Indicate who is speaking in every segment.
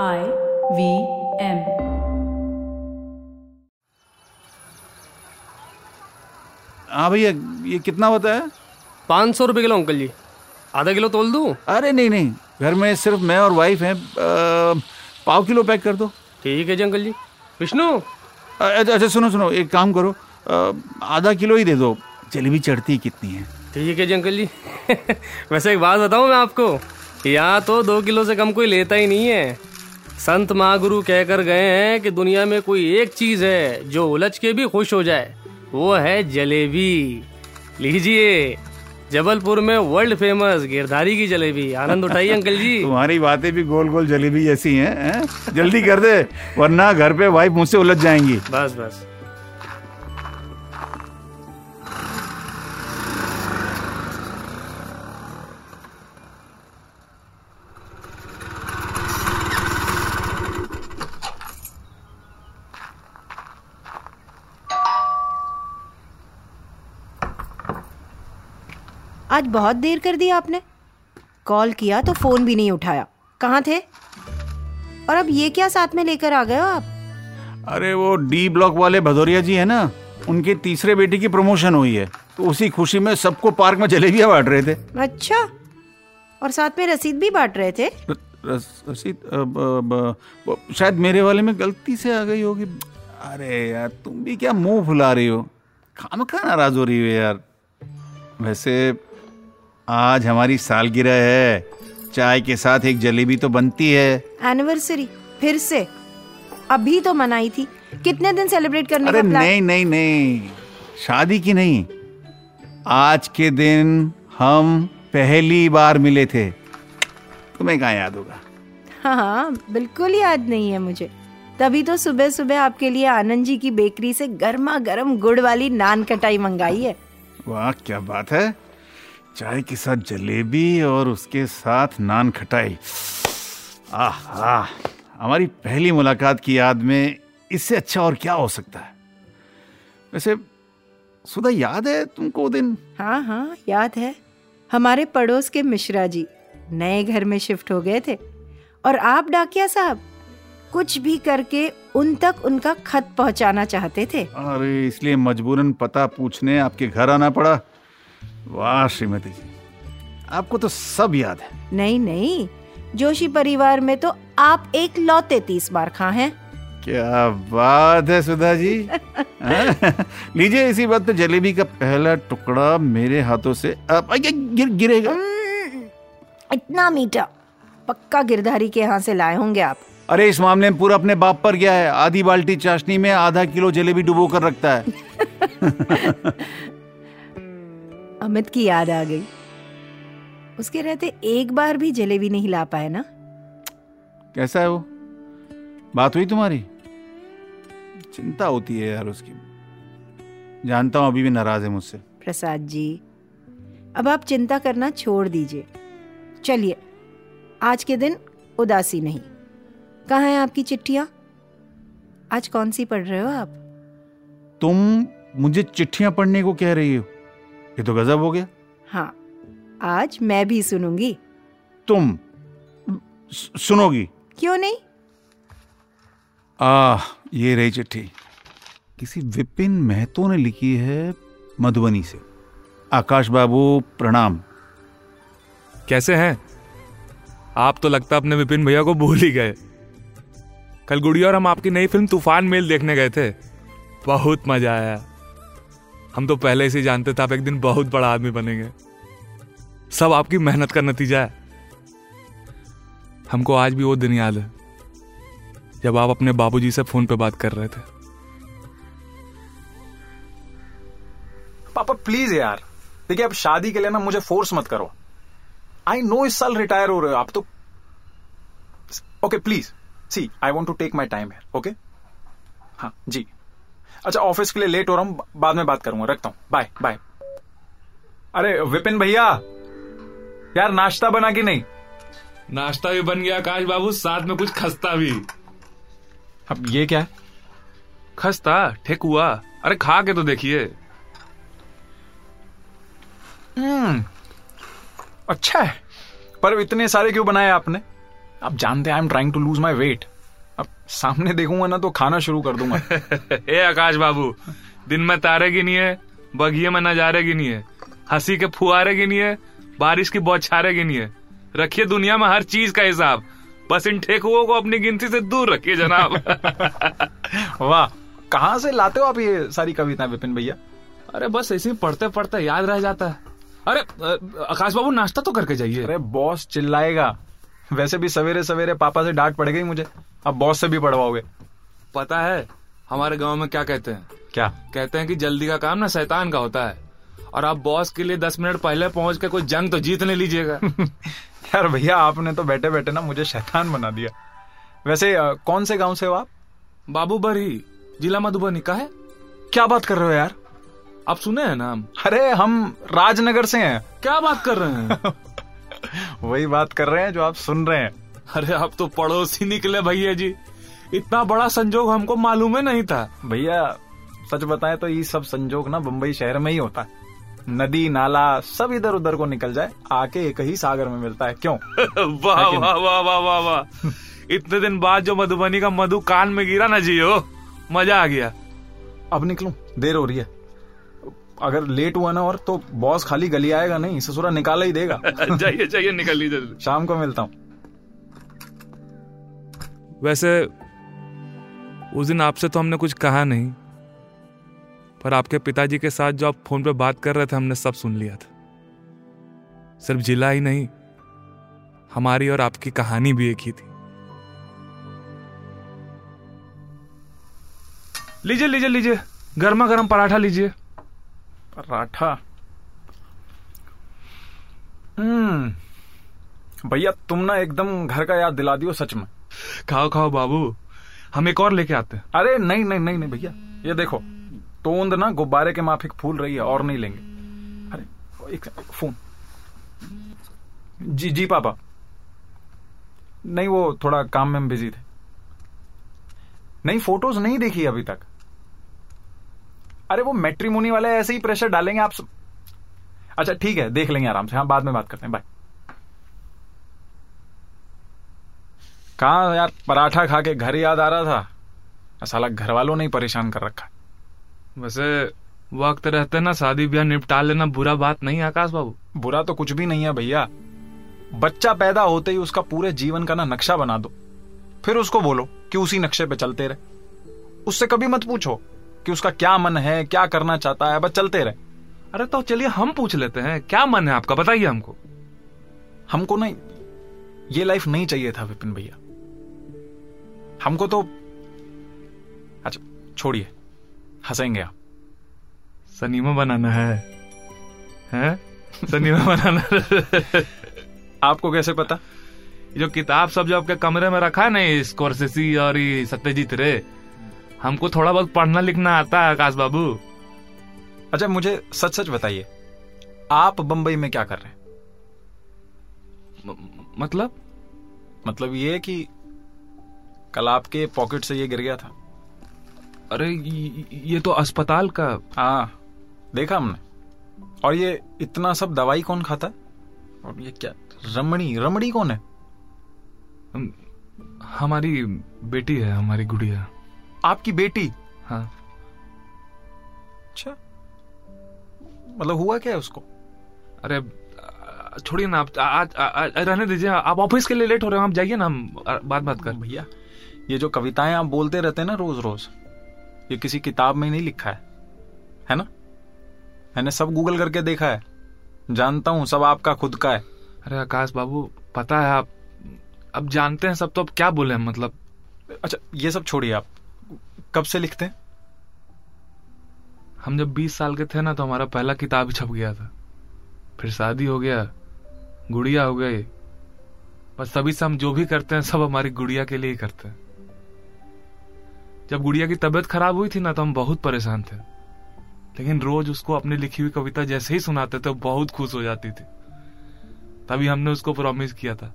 Speaker 1: I V M.
Speaker 2: हाँ भैया ये कितना होता है?
Speaker 3: पाँच सौ रुपये किलो अंकल जी। आधा किलो तोल दूँ?
Speaker 2: अरे नहीं नहीं घर में सिर्फ़ मैं और वाइफ हैं। पाव किलो पैक कर दो।
Speaker 3: ठीक है जी अंकल जी। विष्णु?
Speaker 2: अच्छा अच्छा सुनो सुनो एक काम करो। आधा किलो ही दे दो। जलेबी चढ़ती कितनी है?
Speaker 3: ठीक है जी अंकल जी। वैसे एक बात बताऊँ मैं आपको। यहाँ तो दो किलो से कम कोई लेता ही नहीं है। संत महागुरु कहकर गए हैं कि दुनिया में कोई एक चीज़ है जो उलझ के भी खुश हो जाए वो है जलेबी। लीजिए जबलपुर में वर्ल्ड फ़ेमस गिरधारी की जलेबी। आनंद उठाइए अंकल जी।
Speaker 2: तुम्हारी बातें भी गोल गोल जलेबी जैसी हैं है? जल्दी कर दे वरना घर पे वाइफ मुझसे उलझ जाएँगी।
Speaker 3: बस बस।
Speaker 4: आज बहुत देर कर दी आपने। कॉल किया तो फ़ोन भी नहीं उठाया। कहाँ थे? और अब ये क्या साथ में लेकर आ गए हो आप?
Speaker 2: अरे वो डी ब्लॉक वाले भदौरिया जी है ना उनके तीसरे बेटे की प्रमोशन हुई है तो उसी खुशी में सबको पार्क में जलेबियाँ बांट रहे थे।
Speaker 4: अच्छा और साथ में रसीद भी बांट रहे थे?
Speaker 2: र- रस- रसीद शायद मेरे वाले में गलती से आ गई होगी। अरे यार तुम भी क्या मुँह फुला रही हो? खाम खा नाराज़ हो रही हो यार। वैसे आज हमारी सालगिरह है। चाय के साथ एक जलेबी तो बनती है।
Speaker 4: एनिवर्सरी फिर से। अभी तो मनाई थी। कितने दिन सेलिब्रेट करने
Speaker 2: अरे
Speaker 4: का प्लान
Speaker 2: नहीं नहीं नहीं। शादी की नहीं। आज के दिन हम पहली बार मिले थे। तुम्हें कहाँ याद होगा?
Speaker 4: हाँ हाँ बिल्कुल याद नहीं है मुझे। तभी तो सुबह सुबह आपके लिए आनंद जी की बेकरी से गर्मा गर्म गुड़ वाली नान कटाई मंगाई है।
Speaker 2: वाह क्या बात है। चाय के साथ जलेबी और उसके साथ नान खटाई। आह हमारी पहली मुलाकात की याद में इससे अच्छा और क्या हो सकता है? वैसे सुधा याद है तुमको वो दिन?
Speaker 4: हाँ हाँ याद है। हमारे पड़ोस के मिश्रा जी नए घर में शिफ्ट हो गए थे। और आप डाकिया साहब कुछ भी करके उन तक उनका खत पहुंचाना चाहते थे।
Speaker 2: अरे इसलिए मजबूरन पता पूछने आपके घर आना पड़ा। वाह श्रीमती जी। आपको तो सब याद है।
Speaker 4: नहीं नहीं जोशी परिवार में तो आप एक लौते तीस बार खा हैं।
Speaker 2: क्या बात है सुधा जी। हाँ? लीजिए इसी बात पे जलेबी का पहला टुकड़ा मेरे हाथों से अब गिर गिरेगा।
Speaker 4: इतना मीठा पक्का गिरधारी के यहाँ से लाए होंगे आप।
Speaker 2: अरे इस मामले में पूरा अपने बाप पर गया है। आधी बाल्टी चाशनी में आधा किलो जलेबी डुबो कर रखता है।
Speaker 4: अमित की याद आ गई। उसके रहते एक बार भी जलेबी नहीं ला पाए ना?
Speaker 2: कैसा है वो? बात हुई तुम्हारी? चिंता होती है यार उसकी। जानता हूँ अभी भी नाराज़ है मुझसे।
Speaker 4: प्रसाद जी अब आप चिंता करना छोड़ दीजिए। चलिए आज के दिन उदासी नहीं। कहाँ है आपकी चिट्ठियाँ? आज कौन सी पढ़ रहे हो आप?
Speaker 2: तुम मुझे चिट्ठियाँ पढ़ने को कह रही हो? ये तो गजब हो गया।
Speaker 4: हाँ आज मैं भी सुनूँगी।
Speaker 2: तुम सुनोगी?
Speaker 4: क्यों नहीं?
Speaker 2: आ ये रही चिट्ठी। किसी विपिन महतो ने लिखी है मधुबनी से। आकाश बाबू प्रणाम।
Speaker 5: कैसे हैं? आप तो लगता अपने विपिन भैया को भूल ही गए। कल गुड़िया और हम आपकी नई फ़िल्म तूफ़ान मेल देखने गए थे। बहुत मज़ा आया। हम तो पहले से जानते थे आप एक दिन बहुत बड़ा आदमी बनेंगे। सब आपकी मेहनत का नतीजा है। हमको आज भी वो दिन याद है, जब आप अपने बाबूजी से फ़ोन पे बात कर रहे थे।
Speaker 6: पापा प्लीज़ यार, देखिए अब शादी के लिए ना मुझे फोर्स मत करो। आई नो इस साल रिटायर हो रहे हो आप तो। Okay please see I want to take my time है ओके हाँ जी। अच्छा ऑफ़िस के लिए लेट हो रहा हूँ बाद में बात करूँगा रखता हूँ। बाय बाय अरे विपिन भैया यार नाश्ता बना कि नहीं?
Speaker 5: नाश्ता भी बन गया आकाश बाबू साथ में कुछ खस्ता भी।
Speaker 6: अब ये क्या है?
Speaker 5: खस्ता ठेकुआ अरे खा के तो देखिए।
Speaker 6: हम्म अच्छा है। पर इतने सारे क्यों बनाए आपने? आप जानते हैं I am trying to lose my weight अब सामने देखूँगा ना तो खाना शुरू कर दूँगा।
Speaker 5: ए आकाश बाबू दिन में तारे है बगिए में नजारे है हँसी के फुहारे है बारिश की बौछारे है। रखिए दुनिया में हर चीज़ का हिसाब बस इन ठेकुओं को अपनी गिनती से दूर रखिए जनाब।
Speaker 6: वाह कहाँ से लाते हो आप ये सारी कविता विपिन भैया?
Speaker 5: अरे बस ऐसे ही पढ़ते पढ़ते याद रह जाता है। अरे आकाश बाबू नाश्ता तो करके जाइए।
Speaker 6: अरे बॉस चिल्लाएगा। वैसे भी सवेरे सवेरे पापा से डांट पड़ गई मुझे। अब बॉस से भी पढ़वाओगे।
Speaker 5: पता है हमारे गाँव में क्या कहते हैं?
Speaker 6: क्या?
Speaker 5: कहते हैं कि जल्दी का काम ना शैतान का होता है। और आप बॉस के लिए दस मिनट पहले पहुँच के कोई जंग तो जीत नहीं लीजिएगा।
Speaker 6: यार भैया आपने तो बैठे बैठे ना मुझे शैतान बना दिया। वैसे कौन से गाँव से हो आप?
Speaker 5: बाबू बरही जिला मधुबनी का है।
Speaker 6: क्या बात कर रहे हो यार?
Speaker 5: आप सुने हैं नाम?
Speaker 6: अरे हम राजनगर से हैं।
Speaker 5: क्या बात कर रहे हैं?
Speaker 6: वही बात कर रहे हैं जो आप सुन रहे हैं।
Speaker 5: अरे आप तो पड़ोसी निकले भैया जी। इतना बड़ा संजोग हमको मालूम ही नहीं था।
Speaker 6: भैया सच बताएँ तो ये सब संजोग ना बम्बई शहर में ही होता है। नदी नाला सब इधर उधर को निकल जाए आके एक ही सागर में मिलता है। क्यों?
Speaker 5: वाह वाह वाह वाह वाह वाह। इतने दिन बाद जो मधुबनी का मधु कान में गिरा ना जियो मज़ा आ गया।
Speaker 6: अब निकलूं देर हो रही है। अगर लेट हुआ ना और तो बॉस खाली गली आएगा नहीं ससुरा निकाला ही देगा।
Speaker 5: जाइए जाइए निकल लीजिए।
Speaker 6: शाम को मिलता हूँ।
Speaker 5: वैसे, उस दिन आपसे तो हमने कुछ कहा नहीं, पर आपके पिताजी के साथ जो आप फ़ोन पे बात कर रहे थे, हमने सब सुन लिया था। सिर्फ़ जिला ही नहीं, हमारी और आपकी कहानी भी एक ही थी। लीजिए लीजिए लीजिए गर्मा गर्म पराठा लीजिए।
Speaker 6: पराठा? हम्म भैया, तुम ना एकदम घर का याद दिला दियो सच में।
Speaker 5: खाओ खाओ बाबू। हम एक और लेके आते हैं।
Speaker 6: अरे, नहीं नहीं नहीं नहीं भैया। ये देखो, तोंद ना गुब्बारे के माफिक फूल रही है, और नहीं लेंगे। अरे, एक फ़ोन। जी जी पापा। नहीं, वो थोड़ा काम में बिज़ी थे। नहीं फ़ोटोज़ नहीं देखी अभी तक। अरे, वो मैट्रीमोनी वाले ऐसे ही प्रेशर डालेंगे, आप सब। अच्छा ठीक है, देख लेंगे आराम से। हाँ बाद में बात करते हैं। बाय कहा यार पराठा खा के घर याद आ रहा था? साला घर वालों ने ही परेशान कर रखा है।
Speaker 5: वैसे वक्त रहते ना शादी ब्याह निपटा लेना बुरा बात नहीं आकाश बाबू।
Speaker 6: बुरा तो कुछ भी नहीं है भैया। बच्चा पैदा होते ही उसका पूरे जीवन का ना नक्शा बना दो। फिर उसको बोलो कि उसी नक्शे पे चलते रहे। उससे कभी मत पूछो कि उसका क्या मन है क्या करना चाहता है बस चलते रहे।
Speaker 5: अरे तो चलिए हम पूछ लेते हैं क्या मन है आपका? बताइए हमको।
Speaker 6: हमको नहीं ये लाइफ नहीं चाहिए था विपिन भैया। हमको तो अच्छा छोड़िए हंसेंगे आप
Speaker 5: सनीमा बनाना है हैं सनीमा बनाना
Speaker 6: आपको कैसे पता
Speaker 5: जो किताब सब जो आपके कमरे में रखा है ना स्कॉर्सेसी और ये सत्यजीत रे हमको थोड़ा बहुत पढ़ना लिखना आता है आकाश बाबू
Speaker 6: अच्छा मुझे सच सच बताइए आप बंबई में क्या कर रहे हैं
Speaker 5: मतलब
Speaker 6: मतलब ये कि कल आपके पॉकेट से ये गिर गया था।
Speaker 5: अरे ये तो अस्पताल का
Speaker 6: हाँ देखा हमने। और ये इतना सब दवाई कौन खाता? है और ये क्या रमणी रमणी कौन है?
Speaker 5: हम- हमारी बेटी है हमारी गुड़िया।
Speaker 6: आपकी बेटी?
Speaker 5: हाँ।
Speaker 6: अच्छा। मतलब हुआ क्या है उसको?
Speaker 5: अरे छोड़िए ना आप आज रहने दीजिए आप ऑफ़िस के लिए लेट हो रहे हो आप जाइए ना हम बात बात कर।
Speaker 6: भैया ये जो कविताएँ आप बोलते रहते हैं ना रोज रोज ये किसी किताब में नहीं लिखा है। है ना? मैंने सब गूगल करके देखा है। जानता हूँ सब आपका खुद का है।
Speaker 5: अरे आकाश बाबू पता है आप अब जानते हैं सब तो अब क्या बोले हम मतलब?
Speaker 6: अच्छा ये सब छोड़िए आप। कब से लिखते हैं?
Speaker 5: हम जब 20 साल के थे ना तो हमारा पहला किताब ही छप गया था। फिर शादी हो गया गुड़िया हो गई। बस तभी से हम जो भी करते हैं सब हमारी गुड़िया के लिए ही करते हैं। जब गुड़िया की तबीयत खराब हुई थी ना तो हम बहुत परेशान थे। लेकिन रोज उसको अपनी लिखी हुई कविता जैसे ही सुनाते थे बहुत खुश हो जाती थी। तभी हमने उसको प्रॉमिस किया था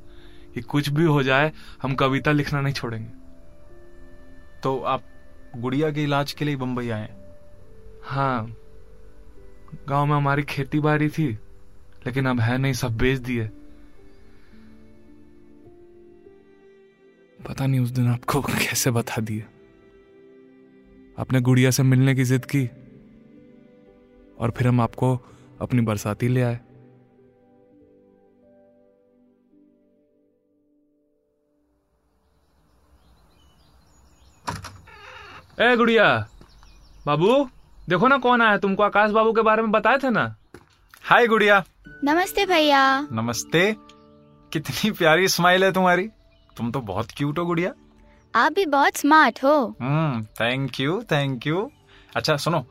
Speaker 5: कि कुछ भी हो जाए, हम कविता लिखना नहीं छोड़ेंगे।
Speaker 6: तो आप गुड़िया के इलाज के लिए बंबई आए? हाँ।
Speaker 5: गाँव में हमारी खेती बाड़ी थी, लेकिन अब है नहीं, सब बेच दिए। पता नहीं उस दिन आपको कैसे बता दिया आपने गुड़िया से मिलने की जिद की और फिर हम आपको अपनी बरसाती ले आए। ए गुड़िया बाबू देखो ना कौन आया तुमको आकाश बाबू के बारे में बताए थे ना?
Speaker 6: हाय गुड़िया।
Speaker 7: नमस्ते भैया।
Speaker 6: नमस्ते। कितनी प्यारी स्माइल है तुम्हारी। तुम तो बहुत क्यूट हो गुड़िया।
Speaker 7: आप भी बहुत स्मार्ट हो।
Speaker 6: Hmm thank you thank you अच्छा सुनो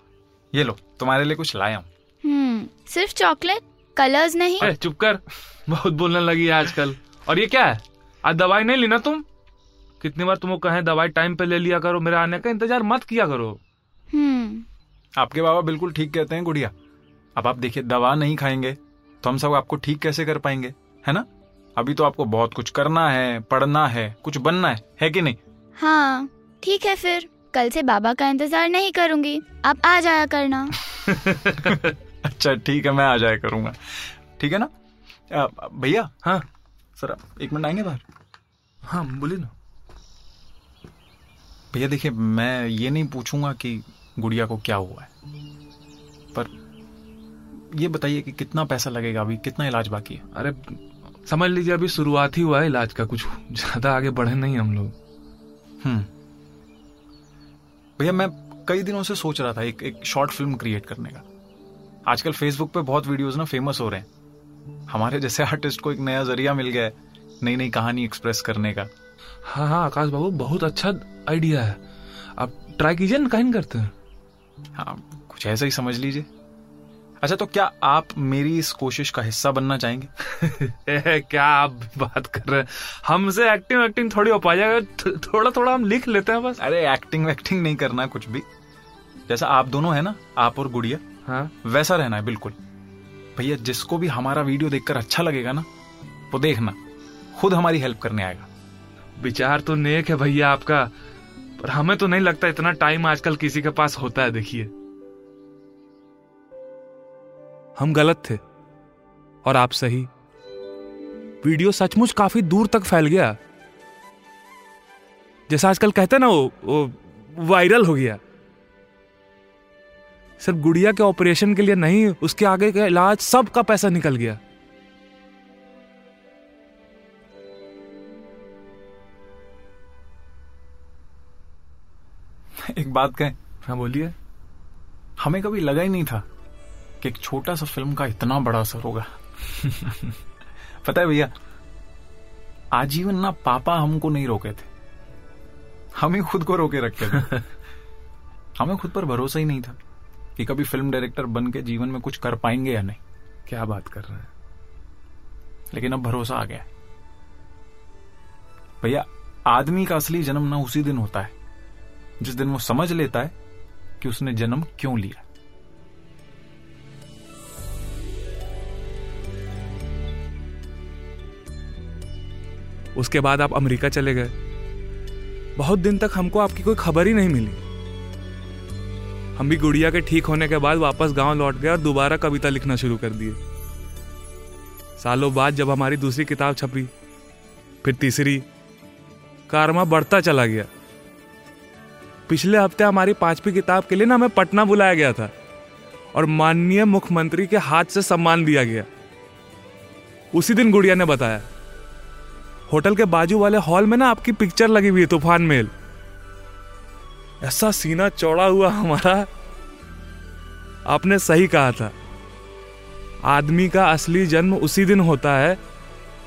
Speaker 6: ये लो तुम्हारे लिए कुछ लाया हूँ।
Speaker 7: हम्म सिर्फ़ चॉकलेट कलर्स नहीं।
Speaker 5: ए, चुप कर बहुत बोलने लगी है आजकल। और ये क्या है? आज दवाई नहीं ली ना तुम? कितनी बार तुमको कहें दवाई टाइम पे ले लिया करो मेरे आने का इंतज़ार मत किया करो।
Speaker 7: हम्म।
Speaker 6: आपके बाबा बिल्कुल ठीक कहते हैं गुड़िया। अब आप देखिए दवा नहीं खाएँगे तो हम सब आपको ठीक कैसे कर पाएँगे है ना? अभी तो आपको बहुत कुछ करना है पढ़ना है कुछ बनना है है कि नहीं?
Speaker 7: हाँ ठीक है फिर। कल से बाबा का इंतज़ार नहीं करूँगी। आप आ जाया करना।
Speaker 6: अच्छा ठीक है मैं आ जाया करूँगा। ठीक है ना? भैया
Speaker 5: हाँ
Speaker 6: सर आप एक मिनट आएँगे बाहर?
Speaker 5: हाँ बोली ना।
Speaker 6: भैया देखिए मैं ये नहीं पूछूँगा कि गुड़िया को क्या हुआ है। पर ये बताइए कि कितना पैसा लगेगा अभी? कितना इलाज बाकी है?
Speaker 5: अरे समझ लीजिए अभी शुरुआत ही हुआ है इलाज का। कुछ ज़्यादा आगे बढ़े नहीं हम लोग।
Speaker 6: भैया मैं कई दिनों से सोच रहा था एक एक शॉर्ट फ़िल्म क्रिएट करने का। आजकल फेसबुक पे बहुत वीडियोस ना फ़ेमस हो रहे हैं। हमारे जैसे आर्टिस्ट को एक नया ज़रिया मिल गया है नई नई कहानी एक्सप्रेस करने का।
Speaker 5: हाँ हाँ आकाश बाबू बहुत अच्छा आइडिया है। आप ट्राई कीजिए ना कहीं करते हैं।
Speaker 6: हाँ कुछ ऐसा ही समझ लीजिए। अच्छा तो क्या आप मेरी इस कोशिश का हिस्सा बनना चाहेंगे?
Speaker 5: ए, क्या आप बात कर रहे हैं? हमसे एक्टिंग एक्टिंग थोड़ी हो पाएगा थोड़ा थोड़ा हम लिख लेते हैं बस।
Speaker 6: अरे एक्टिंग वैक्टिंग नहीं करना कुछ भी। जैसा आप दोनों है ना आप और गुड़िया
Speaker 5: हाँ।
Speaker 6: वैसा रहना है बिल्कुल। भैया जिसको भी हमारा वीडियो देखकर अच्छा लगेगा ना वो देखना। खुद हमारी हेल्प करने आएगा।
Speaker 5: विचार तो नेक है भैया आपका पर हमें तो नहीं लगता इतना टाइम आजकल किसी के पास होता है देखिए। हम गलत थे और आप सही। वीडियो सचमुच काफ़ी दूर तक फैल गया। जैसा आजकल कहते हैं ना वो, वो वायरल हो गया। सिर्फ़ गुड़िया के ऑपरेशन के लिए नहीं उसके आगे का इलाज सब का पैसा निकल गया।
Speaker 6: एक बात कहें।
Speaker 5: हाँ बोलिए।
Speaker 6: हमें कभी लगा ही नहीं था। कि एक छोटा सा फ़िल्म का इतना बड़ा असर होगा। पता है भैया आजीवन ना पापा हमको नहीं रोके थे। हम ही खुद को रोके रखे थे। हमें खुद पर भरोसा ही नहीं था कि कभी फ़िल्म डायरेक्टर बन के जीवन में कुछ कर पाएँगे या नहीं।
Speaker 5: क्या बात कर रहे हैं?
Speaker 6: लेकिन अब भरोसा आ गया। भैया आदमी का असली जन्म ना उसी दिन होता है। जिस दिन वो समझ लेता है कि उसने जन्म क्यों लिया।
Speaker 5: उसके बाद आप अमेरिका चले गए। बहुत दिन तक हमको आपकी कोई खबर ही नहीं मिली। हम भी गुड़िया के ठीक होने के बाद वापस गाँव लौट गए और दोबारा कविता लिखना शुरू कर दिए। सालों बाद जब हमारी दूसरी किताब छपी, फिर तीसरी कारमा बढ़ता चला गया। पिछले हफ़्ते हमारी पांचवी किताब के लिए ना हमें पटना बुलाया गया था और माननीय मुख्यमंत्री के हाथ से सम्मान दिया गया। उसी दिन गुड़िया ने बताया होटल के बाजू वाले हॉल में ना आपकी पिक्चर लगी हुई है, तूफ़ान मेल। ऐसा सीना चौड़ा हुआ हमारा, आपने सही कहा था। आदमी का असली जन्म उसी दिन होता है,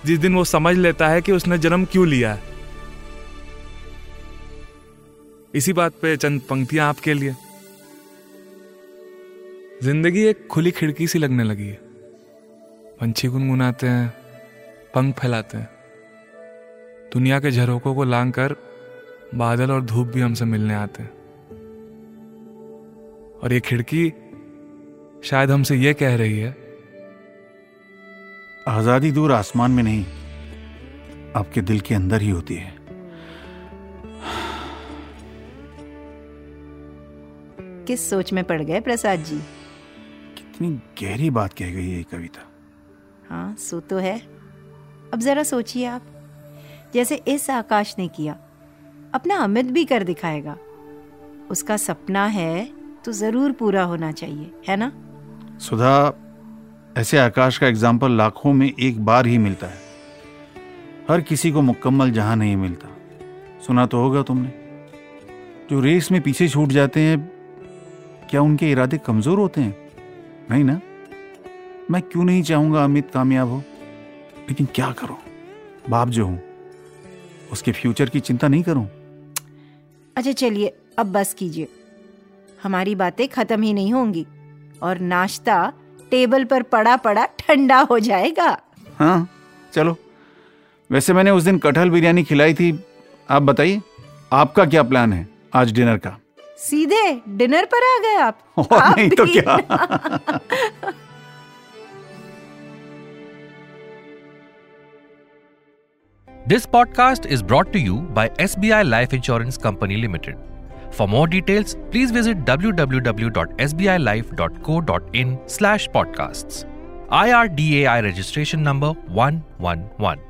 Speaker 5: जिस दिन वो समझ लेता है कि उसने जन्म क्यों लिया है। इसी बात पे चंद पंक्तियाँ आपके लिए। ज़िंदगी एक खुली खिड़की सी लगने लगी है। पंछी गुनगुनाते हैं, पंख फैलाते हैं। दुनिया के झरोकों को लांग कर बादल और धूप भी हमसे मिलने आते हैं। और ये खिड़की शायद हमसे ये कह रही है
Speaker 2: आज़ादी दूर आसमान में नहीं आपके दिल के अंदर ही होती है।
Speaker 4: किस सोच में पड़ गए प्रसाद जी?
Speaker 2: कितनी गहरी बात कह गई है ये कविता।
Speaker 4: हाँ सो तो है। अब जरा सोचिए आप। जैसे इस आकाश ने किया। अपना अमित भी कर दिखाएगा। उसका सपना है तो ज़रूर पूरा होना चाहिए, है ना?
Speaker 2: सुधा, ऐसे आकाश का एग्ज़ाम्पल लाखों में एक बार ही मिलता है। हर किसी को मुकम्मल जहाँ नहीं मिलता। सुना तो होगा तुमने। जो रेस में पीछे छूट जाते हैं, क्या उनके इरादे कमज़ोर होते हैं? नहीं ना? मैं क्यों नहीं चाहूँगा अमित कामयाब हो? लेकिन क्या करो? बाप जो हूँ। उसके फ्यूचर की चिंता नहीं करूँ?
Speaker 4: अच्छा चलिए अब बस कीजिए। हमारी बातें खत्म ही नहीं होंगी और नाश्ता टेबल पर पड़ा पड़ा ठंडा हो जाएगा।
Speaker 2: हाँ चलो। वैसे मैंने उस दिन कटहल बिरयानी खिलाई थी। आप बताइए आपका क्या प्लान है आज डिनर का?
Speaker 4: सीधे डिनर पर आ गए आप।
Speaker 2: और
Speaker 4: आप
Speaker 2: नहीं तो क्या?
Speaker 8: This podcast is brought to you by SBI Life Insurance Company Limited. For more details, please visit www.sbilife.co.in slash podcasts. IRDAI registration number 111.